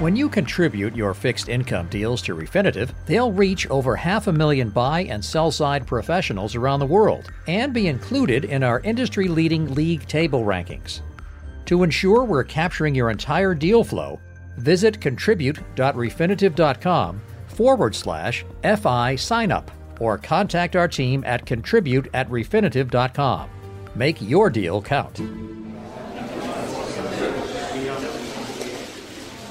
When you contribute your fixed income deals to Refinitiv, they'll reach over half a million buy and sell side professionals around the world and be included in our industry leading league table rankings. To ensure we're capturing your entire deal flow, visit contribute.refinitiv.com forward slash FI sign up or contact our team at contribute at refinitiv.com. Make your deal count.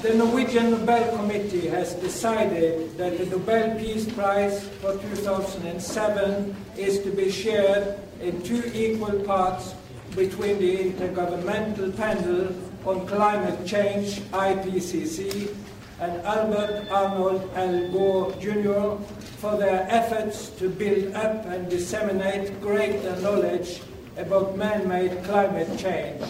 The Norwegian Nobel Committee has decided that the Nobel Peace Prize for 2007 is to be shared in two equal parts between the Intergovernmental Panel on Climate Change, IPCC, and Albert Arnold Al Gore Jr. for their efforts to build up and disseminate greater knowledge about man made climate change.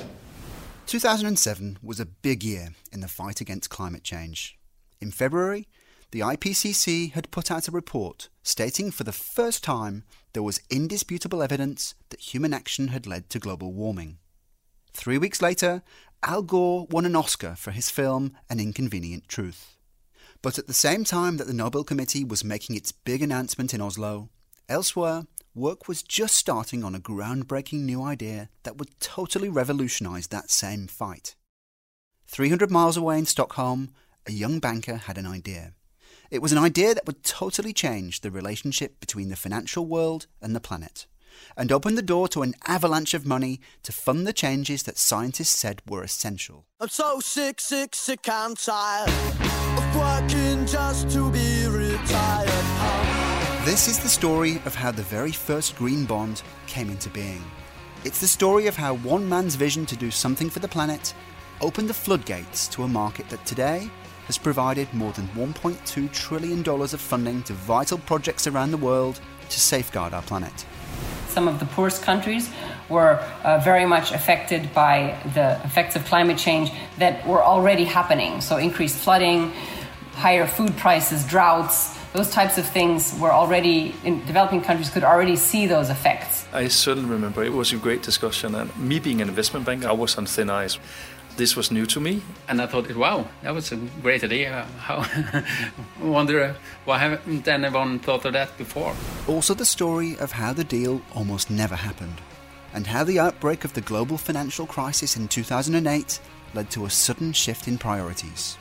2007 was a big year in the fight against climate change. In February, the IPCC had put out a report stating for the first time there was indisputable evidence that human action had led to global warming. Three weeks later, Al Gore won an Oscar for his film An Inconvenient Truth. But at the same time that the Nobel Committee was making its big announcement in Oslo, elsewhere, work was just starting on a groundbreaking new idea that would totally revolutionize that same fight. 300 miles away in Stockholm, a young banker had an idea. It was an idea that would totally change the relationship between the financial world and the planet, and open the door to an avalanche of money to fund the changes that scientists said were essential. I'm so sick, sick, sick and tired of working just to be retired. This is the story of how the very first green bond came into being. It's the story of how one man's vision to do something for the planet opened the floodgates to a market that today has provided more than $1.2 trillion of funding to vital projects around the world to safeguard our planet. Some of the poorest countries were uh, very much affected by the effects of climate change that were already happening. So, increased flooding, higher food prices, droughts those types of things were already in developing countries could already see those effects. I certainly remember it was a great discussion, and me being an investment banker, I was on thin ice. This was new to me, and I thought, wow, that was a great idea. How I wonder uh, why haven't anyone thought of that before? Also, the story of how the deal almost never happened, and how the outbreak of the global financial crisis in 2008 led to a sudden shift in priorities.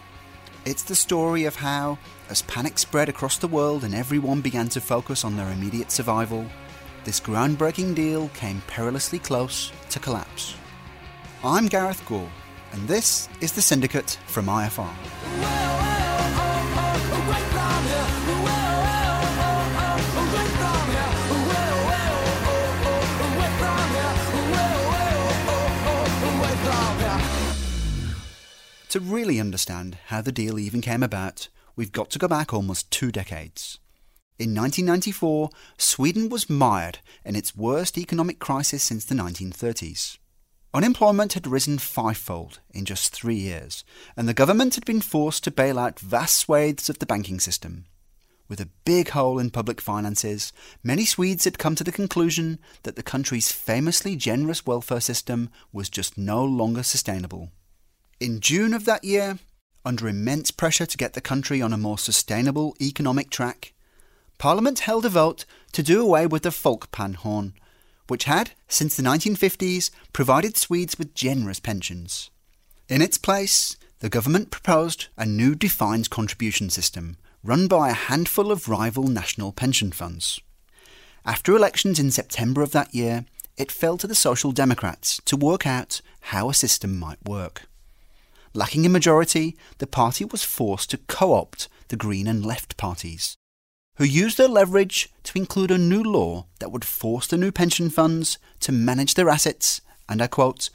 It's the story of how, as panic spread across the world and everyone began to focus on their immediate survival, this groundbreaking deal came perilously close to collapse. I'm Gareth Gore, and this is The Syndicate from IFR. To really understand how the deal even came about, we've got to go back almost two decades. In 1994, Sweden was mired in its worst economic crisis since the 1930s. Unemployment had risen fivefold in just three years, and the government had been forced to bail out vast swathes of the banking system. With a big hole in public finances, many Swedes had come to the conclusion that the country's famously generous welfare system was just no longer sustainable. In June of that year, under immense pressure to get the country on a more sustainable economic track, Parliament held a vote to do away with the Folkpension, which had, since the 1950s, provided Swedes with generous pensions. In its place, the government proposed a new defined contribution system run by a handful of rival national pension funds. After elections in September of that year, it fell to the Social Democrats to work out how a system might work. Lacking a majority, the party was forced to co opt the Green and Left parties, who used their leverage to include a new law that would force the new pension funds to manage their assets, and I quote,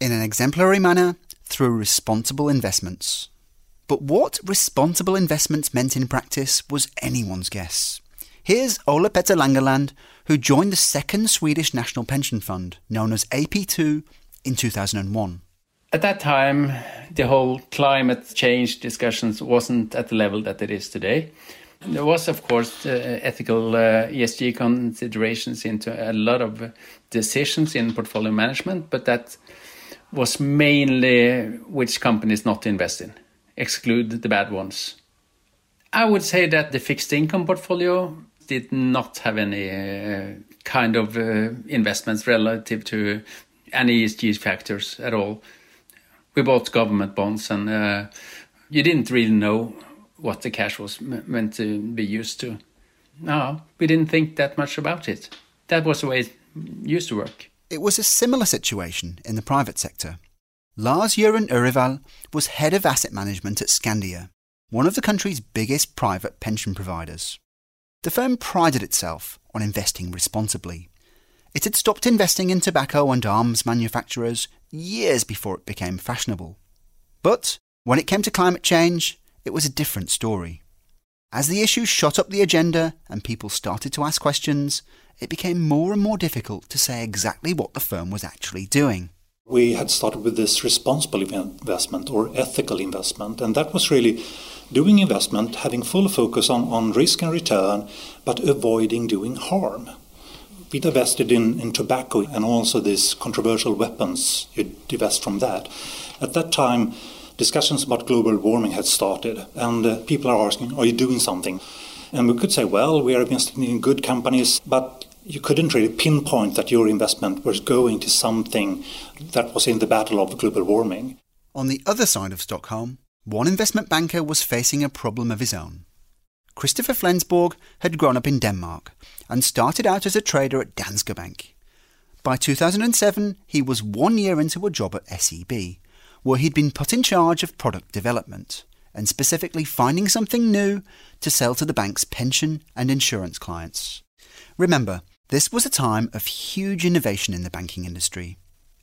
in an exemplary manner through responsible investments. But what responsible investments meant in practice was anyone's guess. Here's Ola Petter Langeland, who joined the second Swedish National Pension Fund, known as AP2, in 2001. At that time, the whole climate change discussions wasn't at the level that it is today. There was, of course, uh, ethical uh, ESG considerations into a lot of decisions in portfolio management, but that was mainly which companies not to invest in. exclude the bad ones. I would say that the fixed income portfolio did not have any uh, kind of uh, investments relative to any ESG factors at all. We bought government bonds, and uh, you didn't really know what the cash was meant to be used to. No, we didn't think that much about it. That was the way it used to work. It was a similar situation in the private sector. Lars Göran Orrevall was head of asset management at Skandia, one of the country's biggest private pension providers. The firm prided itself on investing responsibly. It had stopped investing in tobacco and arms manufacturers years before it became fashionable. But when it came to climate change, it was a different story. As the issue shot up the agenda and people started to ask questions, it became more and more difficult to say exactly what the firm was actually doing. We had started with this responsible investment or ethical investment, and that was really doing investment, having full focus on, on risk and return, but avoiding doing harm. We divested in, in tobacco and also these controversial weapons, you divest from that. At that time, discussions about global warming had started, and uh, people are asking, Are you doing something? And we could say, Well, we are investing in good companies, but you couldn't really pinpoint that your investment was going to something that was in the battle of global warming. On the other side of Stockholm, one investment banker was facing a problem of his own. Christopher Flensborg had grown up in Denmark and started out as a trader at Danske Bank. By 2007, he was one year into a job at SEB, where he'd been put in charge of product development and specifically finding something new to sell to the bank's pension and insurance clients. Remember, this was a time of huge innovation in the banking industry.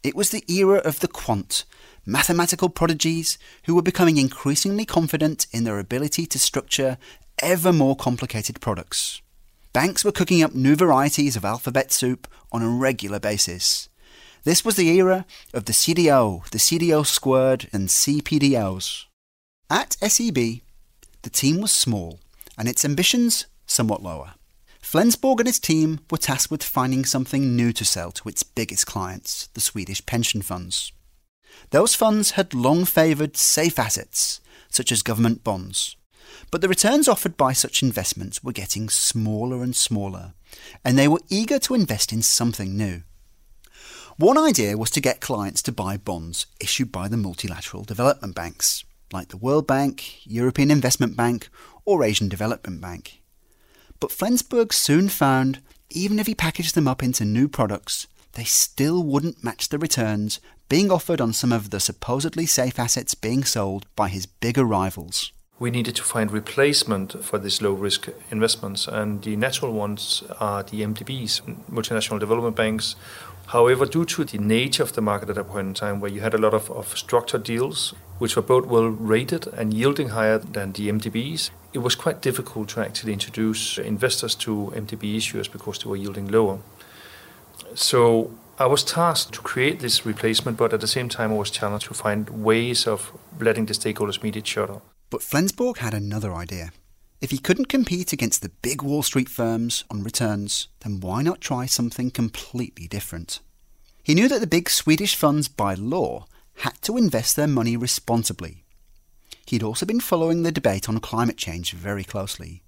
It was the era of the quant, mathematical prodigies who were becoming increasingly confident in their ability to structure ever more complicated products. Banks were cooking up new varieties of alphabet soup on a regular basis. This was the era of the CDO, the CDO squared, and CPDOs. At SEB, the team was small and its ambitions somewhat lower. Flensborg and his team were tasked with finding something new to sell to its biggest clients, the Swedish pension funds. Those funds had long favoured safe assets, such as government bonds. But the returns offered by such investments were getting smaller and smaller, and they were eager to invest in something new. One idea was to get clients to buy bonds issued by the multilateral development banks, like the World Bank, European Investment Bank, or Asian Development Bank. But Flensborg soon found even if he packaged them up into new products, they still wouldn't match the returns being offered on some of the supposedly safe assets being sold by his bigger rivals. We needed to find replacement for these low risk investments, and the natural ones are the MDBs, multinational development banks. However, due to the nature of the market at that point in time, where you had a lot of, of structured deals, which were both well rated and yielding higher than the MDBs, it was quite difficult to actually introduce investors to MDB issuers because they were yielding lower. So I was tasked to create this replacement, but at the same time, I was challenged to find ways of letting the stakeholders meet each other. But Flensborg had another idea. If he couldn't compete against the big Wall Street firms on returns, then why not try something completely different? He knew that the big Swedish funds, by law, had to invest their money responsibly He'd also been following the debate on climate change very closely.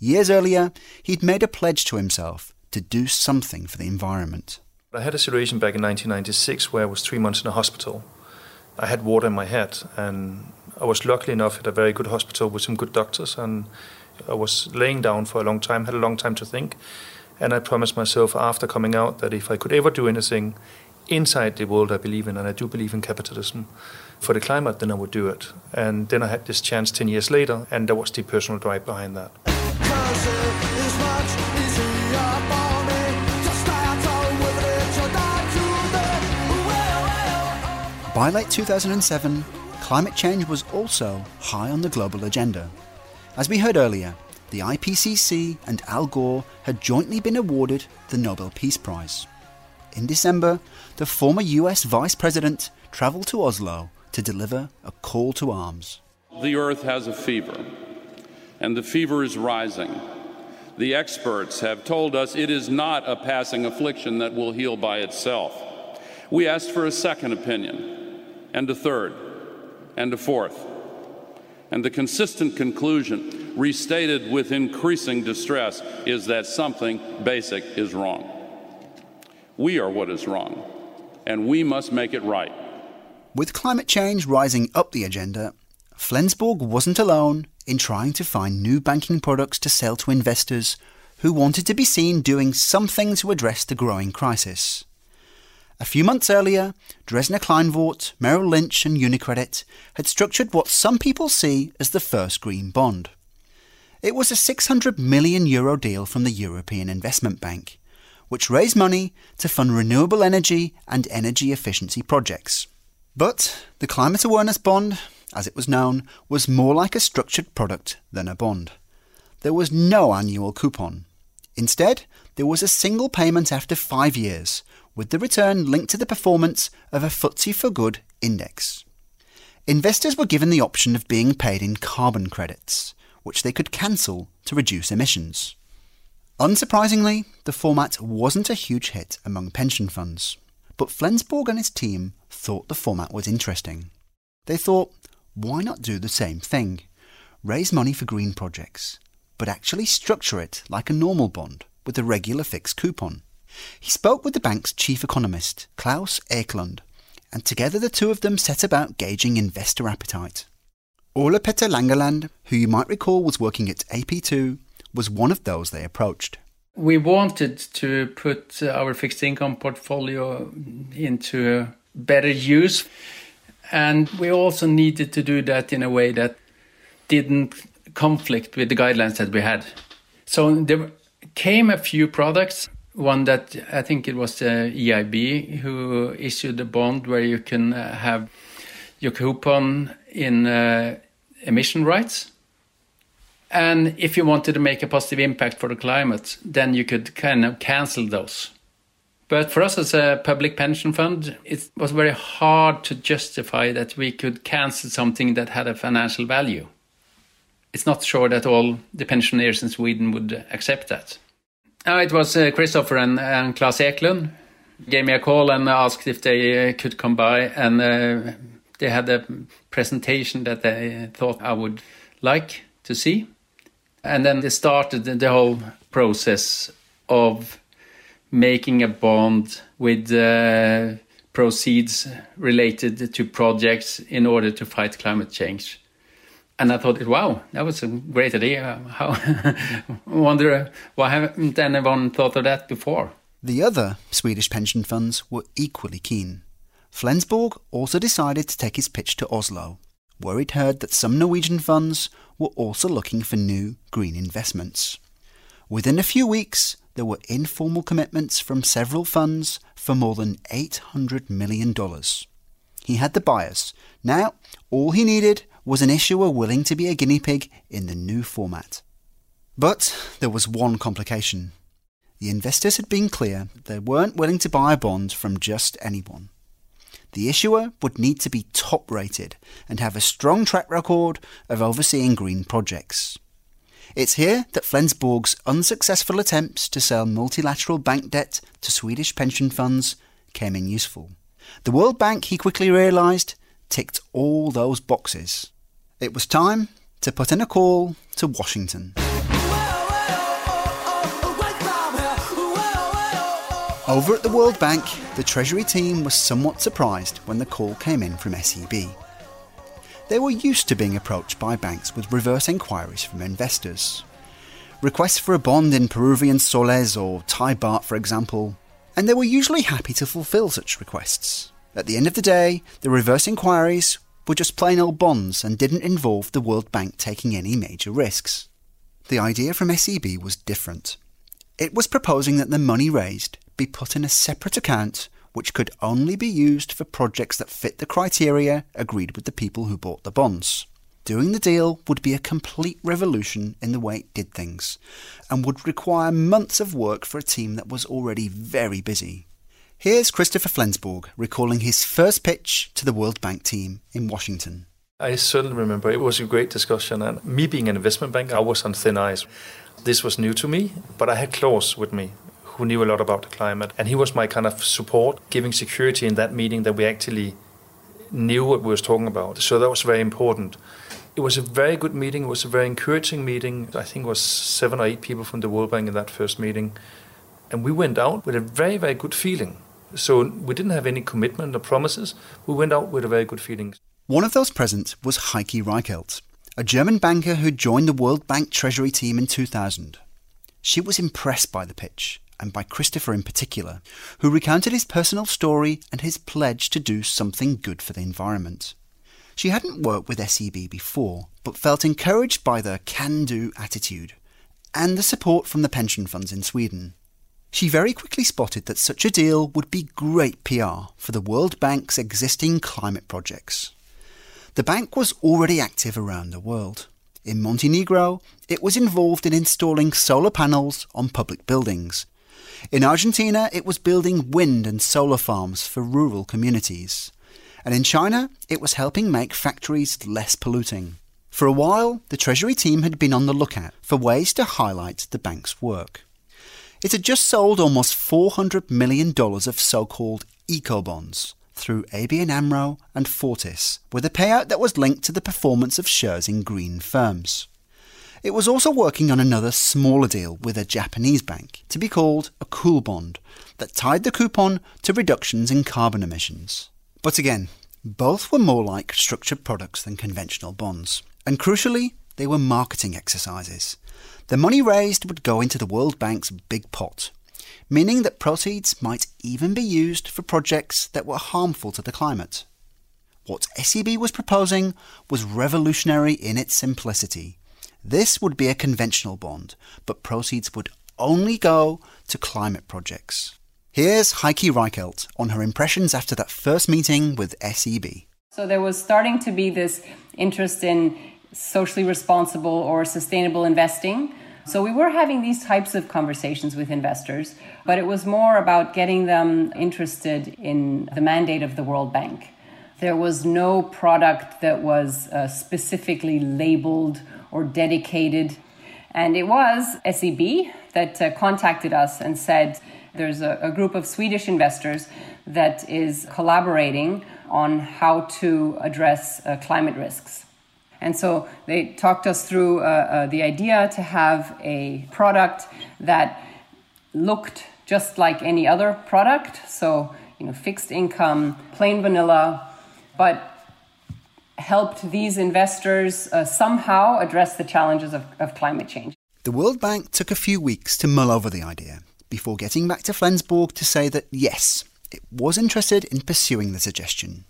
Years earlier, he'd made a pledge to himself to do something for the environment. I had a situation back in 1996 where I was three months in a hospital. I had water in my head, and I was lucky enough at a very good hospital with some good doctors, and I was laying down for a long time, had a long time to think, and I promised myself after coming out that if I could ever do anything inside the world I believe in, and I do believe in capitalism, for the climate, then I would do it. And then I had this chance 10 years later, and there was the personal drive behind that. By late 2007, climate change was also high on the global agenda. As we heard earlier, the IPCC and Al Gore had jointly been awarded the Nobel Peace Prize. In December, the former US Vice President travelled to Oslo to deliver a call to arms. The earth has a fever, and the fever is rising. The experts have told us it is not a passing affliction that will heal by itself. We asked for a second opinion, and a third, and a fourth. And the consistent conclusion, restated with increasing distress, is that something basic is wrong. We are what is wrong, and we must make it right. With climate change rising up the agenda, Flensborg wasn't alone in trying to find new banking products to sell to investors who wanted to be seen doing something to address the growing crisis. A few months earlier, Dresdner Kleinwort, Merrill Lynch, and Unicredit had structured what some people see as the first green bond. It was a 600 million euro deal from the European Investment Bank, which raised money to fund renewable energy and energy efficiency projects. But the Climate Awareness Bond, as it was known, was more like a structured product than a bond. There was no annual coupon. Instead, there was a single payment after five years, with the return linked to the performance of a FTSE4Good index. Investors were given the option of being paid in carbon credits, which they could cancel to reduce emissions. Unsurprisingly, the format wasn't a huge hit among pension funds, but Flensborg and his team thought the format was interesting. They thought, why not do the same thing? Raise money for green projects, but actually structure it like a normal bond with a regular fixed coupon. He spoke with the bank's chief economist, Klas Eklund, and together the two of them set about gauging investor appetite. Ole Petter Langeland, who you might recall was working at AP2, was one of those they approached. We wanted to put our fixed income portfolio into better use, and we also needed to do that in a way that didn't conflict with the guidelines that we had. So there came a few products one that I think it was the uh, EIB who issued a bond where you can uh, have your coupon in uh, emission rights. And if you wanted to make a positive impact for the climate, then you could kind of cancel those. But for us as a public pension fund, it was very hard to justify that we could cancel something that had a financial value. It's not sure that all the pensioners in Sweden would accept that. No, it was uh, Christopher and, and Klas Eklund gave me a call and asked if they uh, could come by, and uh, they had a presentation that they thought I would like to see. And then they started the whole process of making a bond with uh, proceeds related to projects in order to fight climate change and I thought, wow, that was a great idea. How wonder why haven't anyone thought of that before? The other Swedish pension funds were equally keen. Flensborg also decided to take his pitch to Oslo, where he'd heard that some Norwegian funds were also looking for new green investments. Within a few weeks, there were informal commitments from several funds for more than $800 million. He had the buyers. Now, all he needed was an issuer willing to be a guinea pig in the new format. But there was one complication. The investors had been clear they weren't willing to buy a bond from just anyone. The issuer would need to be top rated and have a strong track record of overseeing green projects. It's here that Flensborg's unsuccessful attempts to sell multilateral bank debt to Swedish pension funds came in useful. The World Bank, he quickly realised, ticked all those boxes. It was time to put in a call to Washington. Over at the World Bank, the Treasury team was somewhat surprised when the call came in from SEB. They were used to being approached by banks with reverse inquiries from investors. Requests for a bond in Peruvian soles or Thai baht, for example, and they were usually happy to fulfill such requests. At the end of the day, the reverse inquiries were just plain old bonds and didn't involve the World Bank taking any major risks. The idea from SEB was different. It was proposing that the money raised be put in a separate account which could only be used for projects that fit the criteria agreed with the people who bought the bonds. Doing the deal would be a complete revolution in the way it did things, and would require months of work for a team that was already very busy. Here's Christopher Flensborg recalling his first pitch to the World Bank team in Washington. I certainly remember it was a great discussion, and me being an investment bank, I was on thin ice. This was new to me, but I had Klas with me, who knew a lot about the climate, and he was my kind of support, giving security in that meeting that we actually knew what we was talking about. So that was very important. It was a very good meeting. It was a very encouraging meeting. I think it was seven or eight people from the World Bank in that first meeting. And we went out with a very, very good feeling. So we didn't have any commitment or promises. We went out with a very good feeling. One of those present was Heike Reichelt, a German banker who joined the World Bank Treasury team in 2000. She was impressed by the pitch, and by Christopher in particular, who recounted his personal story and his pledge to do something good for the environment. She hadn't worked with SEB before, but felt encouraged by their can do attitude and the support from the pension funds in Sweden. She very quickly spotted that such a deal would be great PR for the World Bank's existing climate projects. The bank was already active around the world. In Montenegro, it was involved in installing solar panels on public buildings. In Argentina, it was building wind and solar farms for rural communities. And in China, it was helping make factories less polluting. For a while, the Treasury team had been on the lookout for ways to highlight the bank's work. It had just sold almost $400 million of so called eco bonds through ABN AMRO and Fortis, with a payout that was linked to the performance of shares in green firms. It was also working on another smaller deal with a Japanese bank to be called a cool bond that tied the coupon to reductions in carbon emissions. But again, both were more like structured products than conventional bonds. And crucially, they were marketing exercises. The money raised would go into the World Bank's big pot, meaning that proceeds might even be used for projects that were harmful to the climate. What SEB was proposing was revolutionary in its simplicity. This would be a conventional bond, but proceeds would only go to climate projects. Here's Heike Reichelt on her impressions after that first meeting with SEB. So there was starting to be this interest in socially responsible or sustainable investing. So we were having these types of conversations with investors, but it was more about getting them interested in the mandate of the World Bank. There was no product that was uh, specifically labeled or dedicated. And it was SEB that uh, contacted us and said there's a, a group of Swedish investors that is collaborating on how to address uh, climate risks. And so they talked us through uh, uh, the idea to have a product that looked just like any other product. So, you know, fixed income, plain vanilla, but helped these investors uh, somehow address the challenges of, of climate change. The World Bank took a few weeks to mull over the idea before getting back to Flensborg to say that yes, it was interested in pursuing the suggestion.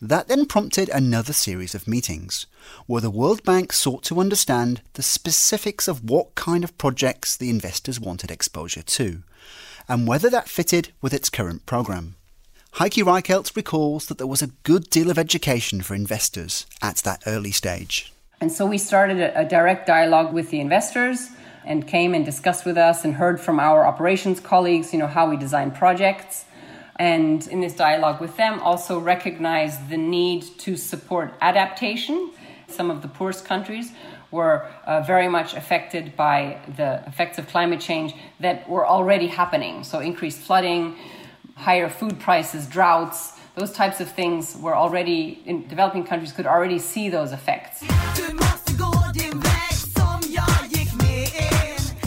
That then prompted another series of meetings, where the World Bank sought to understand the specifics of what kind of projects the investors wanted exposure to, and whether that fitted with its current programme. Heike Reichelt recalls that there was a good deal of education for investors at that early stage. And so we started a, direct dialogue with the investors and came and discussed with us and heard from our operations colleagues, you know, how we design projects and in this dialogue with them also recognized the need to support adaptation. Some of the poorest countries were uh, very much affected by the effects of climate change that were already happening. So, increased flooding, higher food prices, droughts, those types of things were already in developing countries could already see those effects.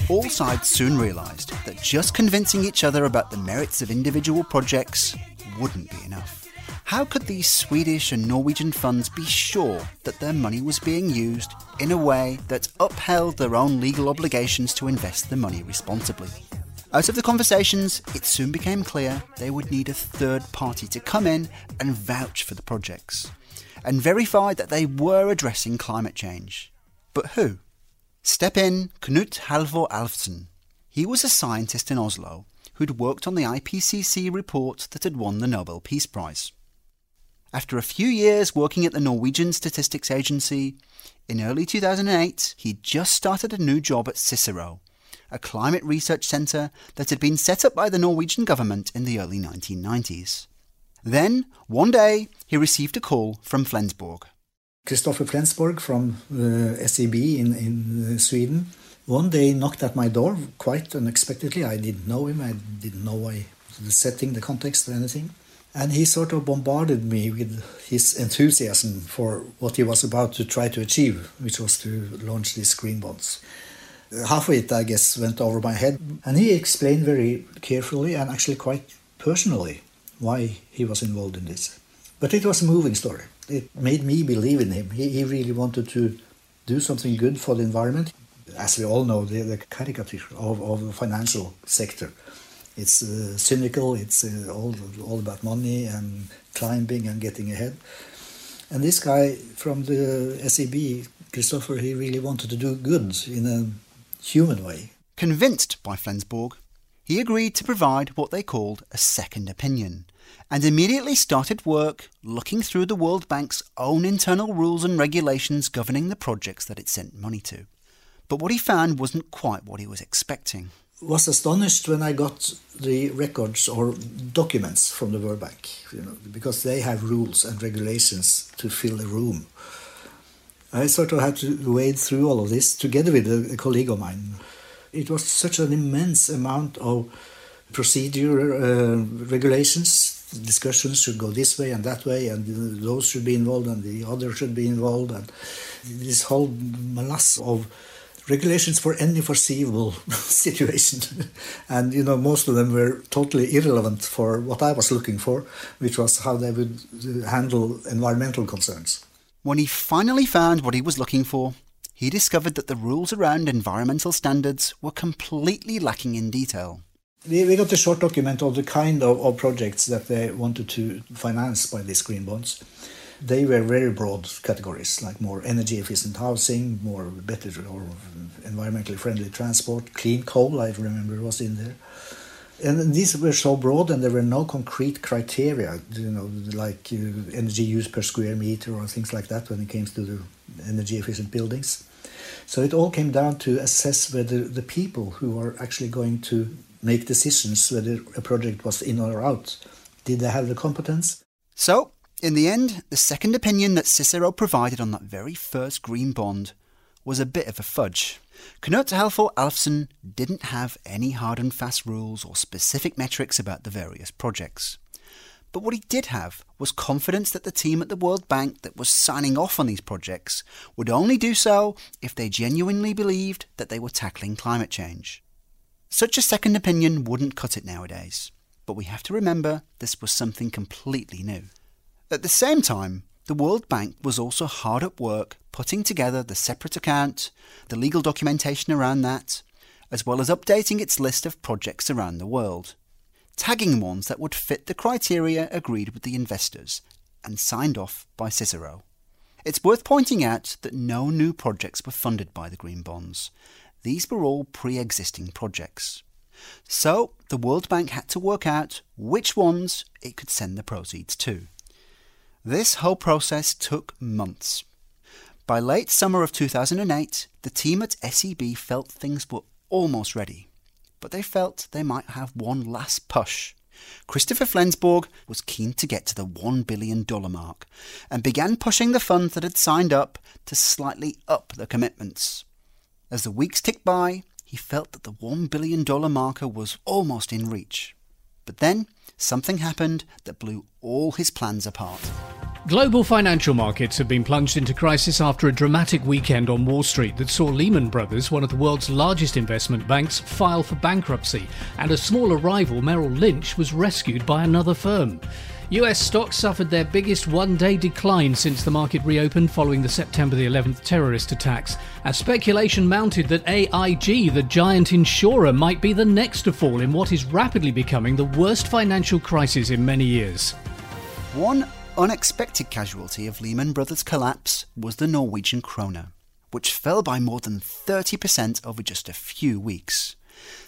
All sides soon realised that just convincing each other about the merits of individual projects wouldn't be enough. How could these Swedish and Norwegian funds be sure that their money was being used in a way that upheld their own legal obligations to invest the money responsibly? Out of the conversations, it soon became clear they would need a third party to come in and vouch for the projects and verify that they were addressing climate change. But who? Step in Knut Halvor Alfsen. He was a scientist in Oslo who'd worked on the IPCC report that had won the Nobel Peace Prize. After a few years working at the Norwegian Statistics Agency, in early 2008 he'd just started a new job at Cicero, a climate research centre that had been set up by the Norwegian government in the early 1990s. Then, one day, he received a call from Flensborg. Christopher Flensborg from uh, SEB in, in uh, Sweden. One day knocked at my door quite unexpectedly. I didn't know him. I didn't know why, the setting, the context, or anything. And he sort of bombarded me with his enthusiasm for what he was about to try to achieve, which was to launch these green bonds. Half of it, I guess, went over my head. And he explained very carefully and actually quite personally why he was involved in this. But it was a moving story. It made me believe in him. He, he really wanted to do something good for the environment. As we all know, the, the caricature of, of the financial sector. It's uh, cynical, it's uh, all, all about money and climbing and getting ahead. And this guy from the SEB, Christopher, he really wanted to do good in a human way. Convinced by Flensborg, he agreed to provide what they called a second opinion and immediately started work looking through the World Bank's own internal rules and regulations governing the projects that it sent money to. But what he found wasn't quite what he was expecting. Was astonished when I got the records or documents from the World Bank, you know, because they have rules and regulations to fill a room. I sort of had to wade through all of this together with a, colleague of mine it was such an immense amount of procedure uh, regulations. Discussions should go this way and that way, and those should be involved, and the other should be involved, and this whole mass of regulations for any foreseeable situation. and you know, most of them were totally irrelevant for what I was looking for, which was how they would handle environmental concerns. When he finally found what he was looking for, he discovered that the rules around environmental standards were completely lacking in detail. We, got a short document of the kind of, of projects that they wanted to finance by these green bonds. They were very broad categories, like more energy efficient housing, more better or environmentally friendly transport, clean coal, I remember was in there. And these were so broad, and there were no concrete criteria, you know, like uh, energy use per square meter or things like that when it came to the energy efficient buildings. So it all came down to assess whether the people who are actually going to make decisions whether a project was in or out, did they have the competence? So, in the end, the second opinion that Cicero provided on that very first green bond was a bit of a fudge. Knut Halvor Alfsen didn't have any hard and fast rules or specific metrics about the various projects. But what he did have was confidence that the team at the World Bank that was signing off on these projects would only do so if they genuinely believed that they were tackling climate change. Such a second opinion wouldn't cut it nowadays, but we have to remember this was something completely new. At the same time, the World Bank was also hard at work putting together the separate account, the legal documentation around that, as well as updating its list of projects around the world tagging ones that would fit the criteria agreed with the investors and signed off by Cicero. It's worth pointing out that no new projects were funded by the Green Bonds. These were all pre existing projects. So the World Bank had to work out which ones it could send the proceeds to. This whole process took months. By late summer of 2008, the team at SEB felt things were almost ready but they felt they might have one last push. Christopher Flensborg was keen to get to the $1 billion mark and began pushing the funds that had signed up to slightly up the commitments. As the weeks ticked by, he felt that the $1 billion marker was almost in reach. But then something happened that blew all his plans apart. Global financial markets have been plunged into crisis after a dramatic weekend on Wall Street that saw Lehman Brothers, one of the world's largest investment banks, file for bankruptcy, and a smaller rival, Merrill Lynch, was rescued by another firm. US stocks suffered their biggest one day decline since the market reopened following the September the 11th terrorist attacks, as speculation mounted that AIG, the giant insurer, might be the next to fall in what is rapidly becoming the worst financial crisis in many years. One unexpected casualty of Lehman Brothers' collapse was the Norwegian krone, which fell by more than 30% over just a few weeks,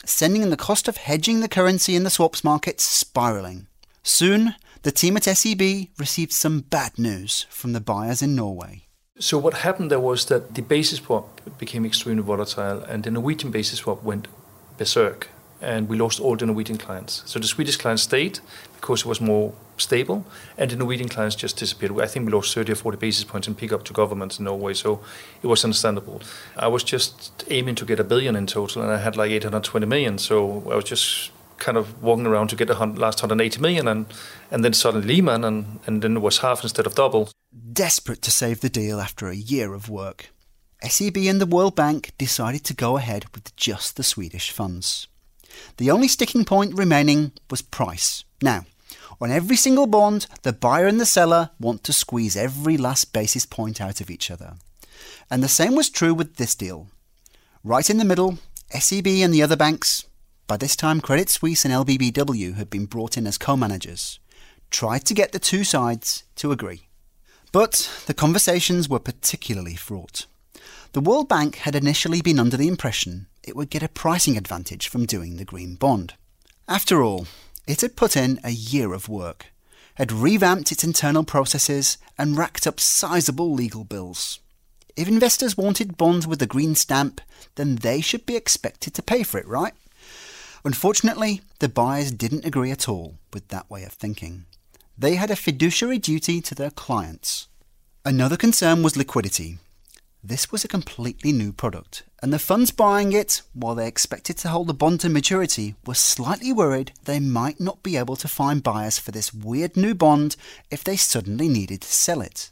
sending the cost of hedging the currency in the swaps market spiraling. Soon, the team at SEB received some bad news from the buyers in Norway. So what happened there was that the basis swap became extremely volatile, and the Norwegian basis swap went berserk and we lost all the Norwegian clients. So the Swedish clients stayed because it was more stable, and the Norwegian clients just disappeared. I think we lost 30 or 40 basis points in pickup to governments in Norway, so it was understandable. I was just aiming to get a billion in total, and I had like 820 million, so I was just kind of walking around to get the last 180 million, and and then suddenly Lehman, and and then it was half instead of double. Desperate to save the deal after a year of work, SEB and the World Bank decided to go ahead with just the Swedish funds. The only sticking point remaining was price. Now, on every single bond, the buyer and the seller want to squeeze every last basis point out of each other. And the same was true with this deal. Right in the middle, SEB and the other banks, by this time Credit Suisse and LBBW had been brought in as co managers, tried to get the two sides to agree. But the conversations were particularly fraught. The World Bank had initially been under the impression it would get a pricing advantage from doing the green bond. After all, it had put in a year of work, had revamped its internal processes, and racked up sizable legal bills. If investors wanted bonds with the green stamp, then they should be expected to pay for it, right? Unfortunately, the buyers didn't agree at all with that way of thinking. They had a fiduciary duty to their clients. Another concern was liquidity. This was a completely new product, and the funds buying it, while they expected to hold the bond to maturity, were slightly worried they might not be able to find buyers for this weird new bond if they suddenly needed to sell it.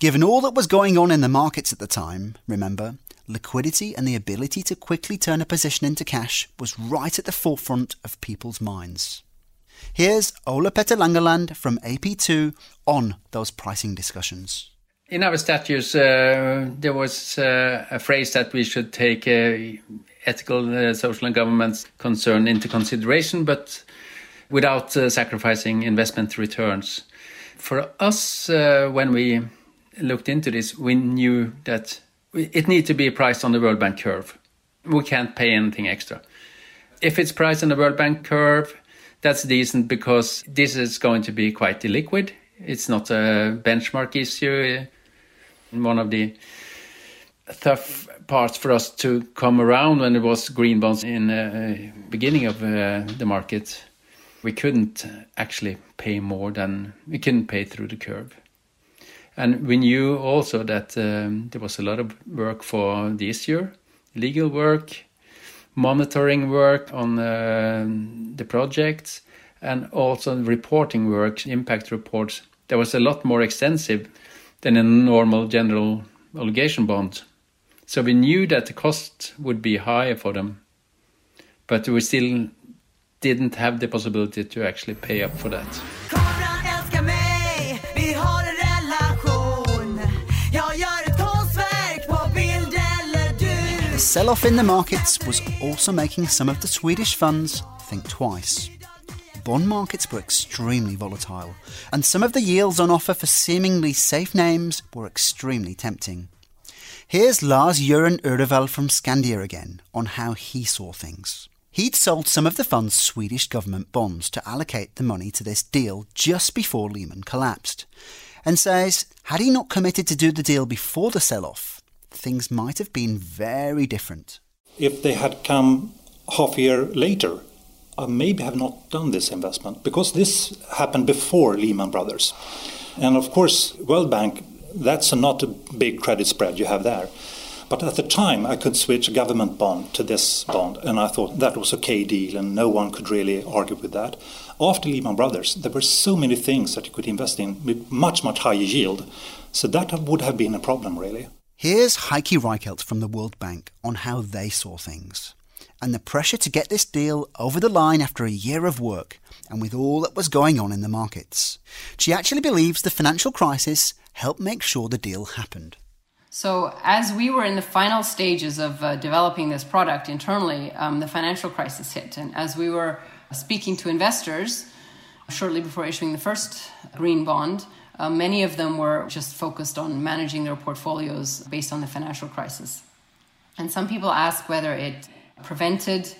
Given all that was going on in the markets at the time, remember, liquidity and the ability to quickly turn a position into cash was right at the forefront of people's minds. Here's Ola Petter Langeland from AP2 on those pricing discussions in our statutes, uh, there was uh, a phrase that we should take uh, ethical, uh, social, and governance concern into consideration, but without uh, sacrificing investment returns. For us, uh, when we looked into this, we knew that it needs to be priced on the World Bank curve. We can't pay anything extra. If it's priced on the World Bank curve, that's decent because this is going to be quite illiquid. It's not a benchmark issue one of the tough parts for us to come around when it was green bonds in the uh, beginning of uh, the market. We couldn't actually pay more than we couldn't pay through the curve. And we knew also that um, there was a lot of work for this year, legal work, monitoring work on uh, the projects, and also reporting work, impact reports. There was a lot more extensive than a normal general obligation bond. So we knew that the cost would be higher for them, but we still didn't have the possibility to actually pay up for that. Sell off in the markets was also making some of the Swedish funds think twice bond markets were extremely volatile, and some of the yields on offer for seemingly safe names were extremely tempting. Here's Lars Göran Orrevall from Skandia again on how he saw things. He'd sold some of the fund's Swedish government bonds to allocate the money to this deal just before Lehman collapsed, and says had he not committed to do the deal before the sell off, things might have been very different. If they had come half a year later, I maybe have not done this investment because this happened before Lehman Brothers. And of course, World Bank, that's not a big credit spread you have there. But at the time, I could switch a government bond to this bond, and I thought that was a okay deal, and no one could really argue with that. After Lehman Brothers, there were so many things that you could invest in with much, much higher yield. So that would have been a problem, really. Here's Heike Reichelt from the World Bank on how they saw things and the pressure to get this deal over the line after a year of work and with all that was going on in the markets. She actually believes the financial crisis helped make sure the deal happened. So, as we were in the final stages of uh, developing this product internally, um, the financial crisis hit. And as we were speaking to investors shortly before issuing the first green bond, uh, many of them were just focused on managing their portfolios based on the financial crisis. And some people ask whether it prevented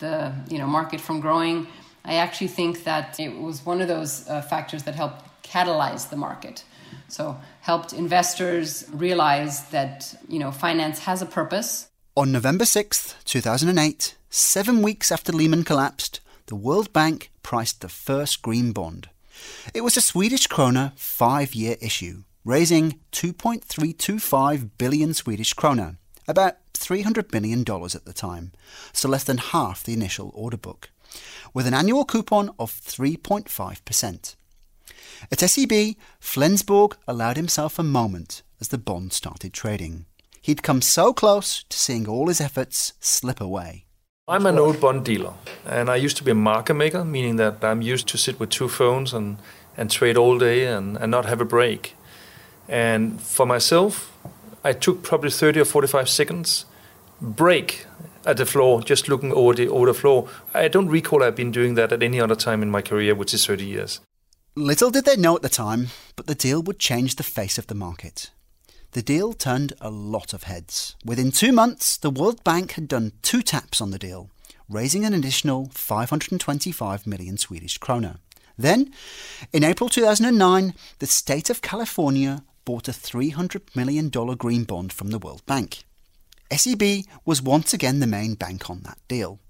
the you know market from growing. I actually think that it was one of those uh, factors that helped catalyze the market. So helped investors realize that you know finance has a purpose. On November 6th, 2008, 7 weeks after Lehman collapsed, the World Bank priced the first green bond. It was a Swedish krona 5-year issue, raising 2.325 billion Swedish krona, about $300 million at the time, so less than half the initial order book. with an annual coupon of 3.5%. At SEB, Flensborg allowed himself a moment as the bond started trading. He'd come so close to seeing all his efforts slip away. I'm an old bond dealer, and I used to be a market maker, meaning that I'm used to sit with two phones and, and trade all day and, and not have a break. And for myself, I took probably 30 or 45 seconds break at the floor, just looking over the, over the floor. I don't recall I've been doing that at any other time in my career, which is 30 years. Little did they know at the time, but the deal would change the face of the market. The deal turned a lot of heads. Within two months, the World Bank had done two taps on the deal, raising an additional 525 million Swedish krona. Then, in April 2009, the state of California bought a $300 million green bond from the World Bank. SEB was once again the main bank on that deal.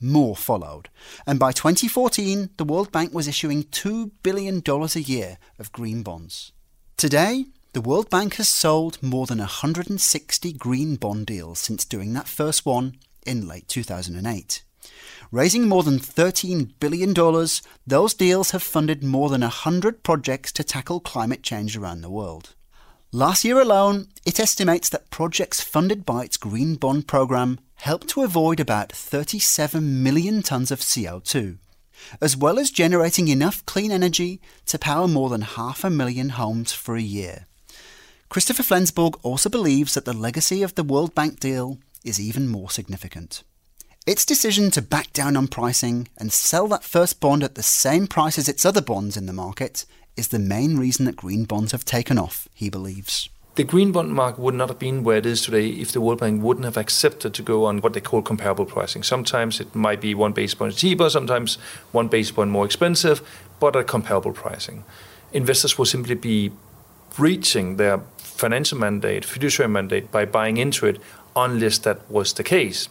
More followed, and by 2014, the World Bank was issuing $2 billion a year of green bonds. Today, the World Bank has sold more than 160 green bond deals since doing that first one in late 2008. Raising more than $13 billion, those deals have funded more than 100 projects to tackle climate change around the world. Last year alone, it estimates that projects funded by its Green Bond program helped to avoid about 37 million tonnes of CO2, as well as generating enough clean energy to power more than half a million homes for a year. Christopher Flensborg also believes that the legacy of the World Bank deal is even more significant. Its decision to back down on pricing and sell that first bond at the same price as its other bonds in the market is the main reason that green bonds have taken off, he believes. The green bond market would not have been where it is today if the World Bank wouldn't have accepted to go on what they call comparable pricing. Sometimes it might be one base point cheaper, sometimes one base point more expensive, but at comparable pricing. Investors will simply be breaching their financial mandate, fiduciary mandate, by buying into it unless that was the case.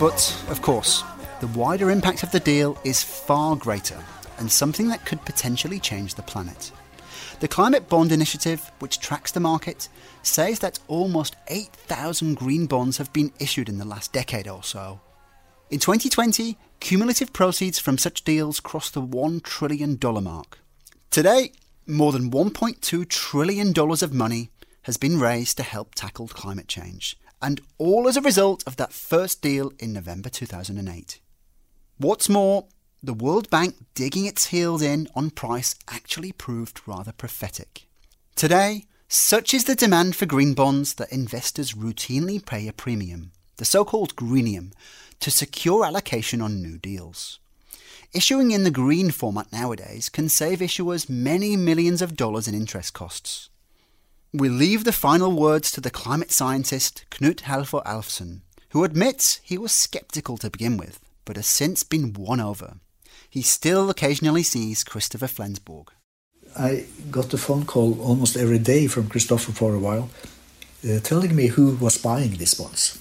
But, of course, the wider impact of the deal is far greater and something that could potentially change the planet. The Climate Bond Initiative, which tracks the market, says that almost 8,000 green bonds have been issued in the last decade or so. In 2020, cumulative proceeds from such deals crossed the $1 trillion mark. Today, more than $1.2 trillion of money has been raised to help tackle climate change, and all as a result of that first deal in November 2008. What's more, the World Bank digging its heels in on price actually proved rather prophetic. Today, such is the demand for green bonds that investors routinely pay a premium, the so called greenium, to secure allocation on new deals. Issuing in the green format nowadays can save issuers many millions of dollars in interest costs. We leave the final words to the climate scientist Knut Halvor Alfsen, who admits he was skeptical to begin with, but has since been won over. He still occasionally sees Christopher Flensborg. I got a phone call almost every day from Christopher for a while, uh, telling me who was buying these bonds.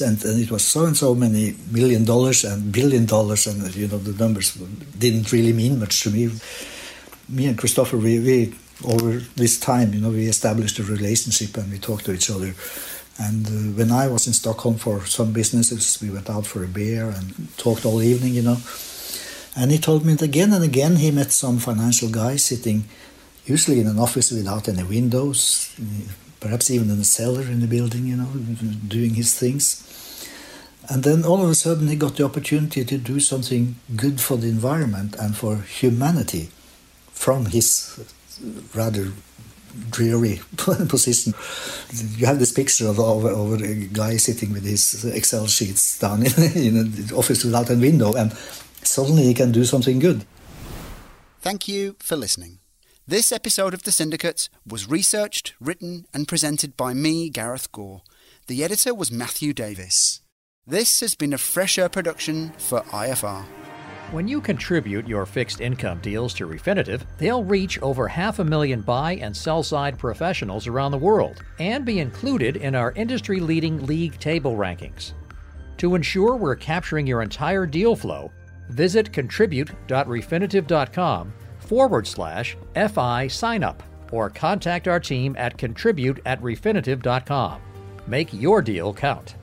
And, and it was so and so many million dollars and billion dollars, and you know the numbers didn't really mean much to me. Me and Christopher, we, we over this time, you know, we established a relationship and we talked to each other. And uh, when I was in Stockholm for some businesses, we went out for a beer and talked all evening, you know. And he told me that again and again he met some financial guy sitting, usually in an office without any windows, perhaps even in the cellar in the building, you know, doing his things. And then all of a sudden he got the opportunity to do something good for the environment and for humanity from his rather dreary position. You have this picture of, of, of, a guy sitting with his Excel sheets down in, in an office without a window, and suddenly he can do something good. Thank you for listening. This episode of The Syndicate was researched, written, and presented by me, Gareth Gore. The editor was Matthew Davis. This has been a Fresh Air production for IFR. When you contribute your fixed income deals to Refinitiv, they'll reach over half a million buy and sell side professionals around the world and be included in our industry leading league table rankings. To ensure we're capturing your entire deal flow, visit contribute.refinitiv.com forward slash FI sign up. or contact our team at contribute at refinitiv.com. Make your deal count.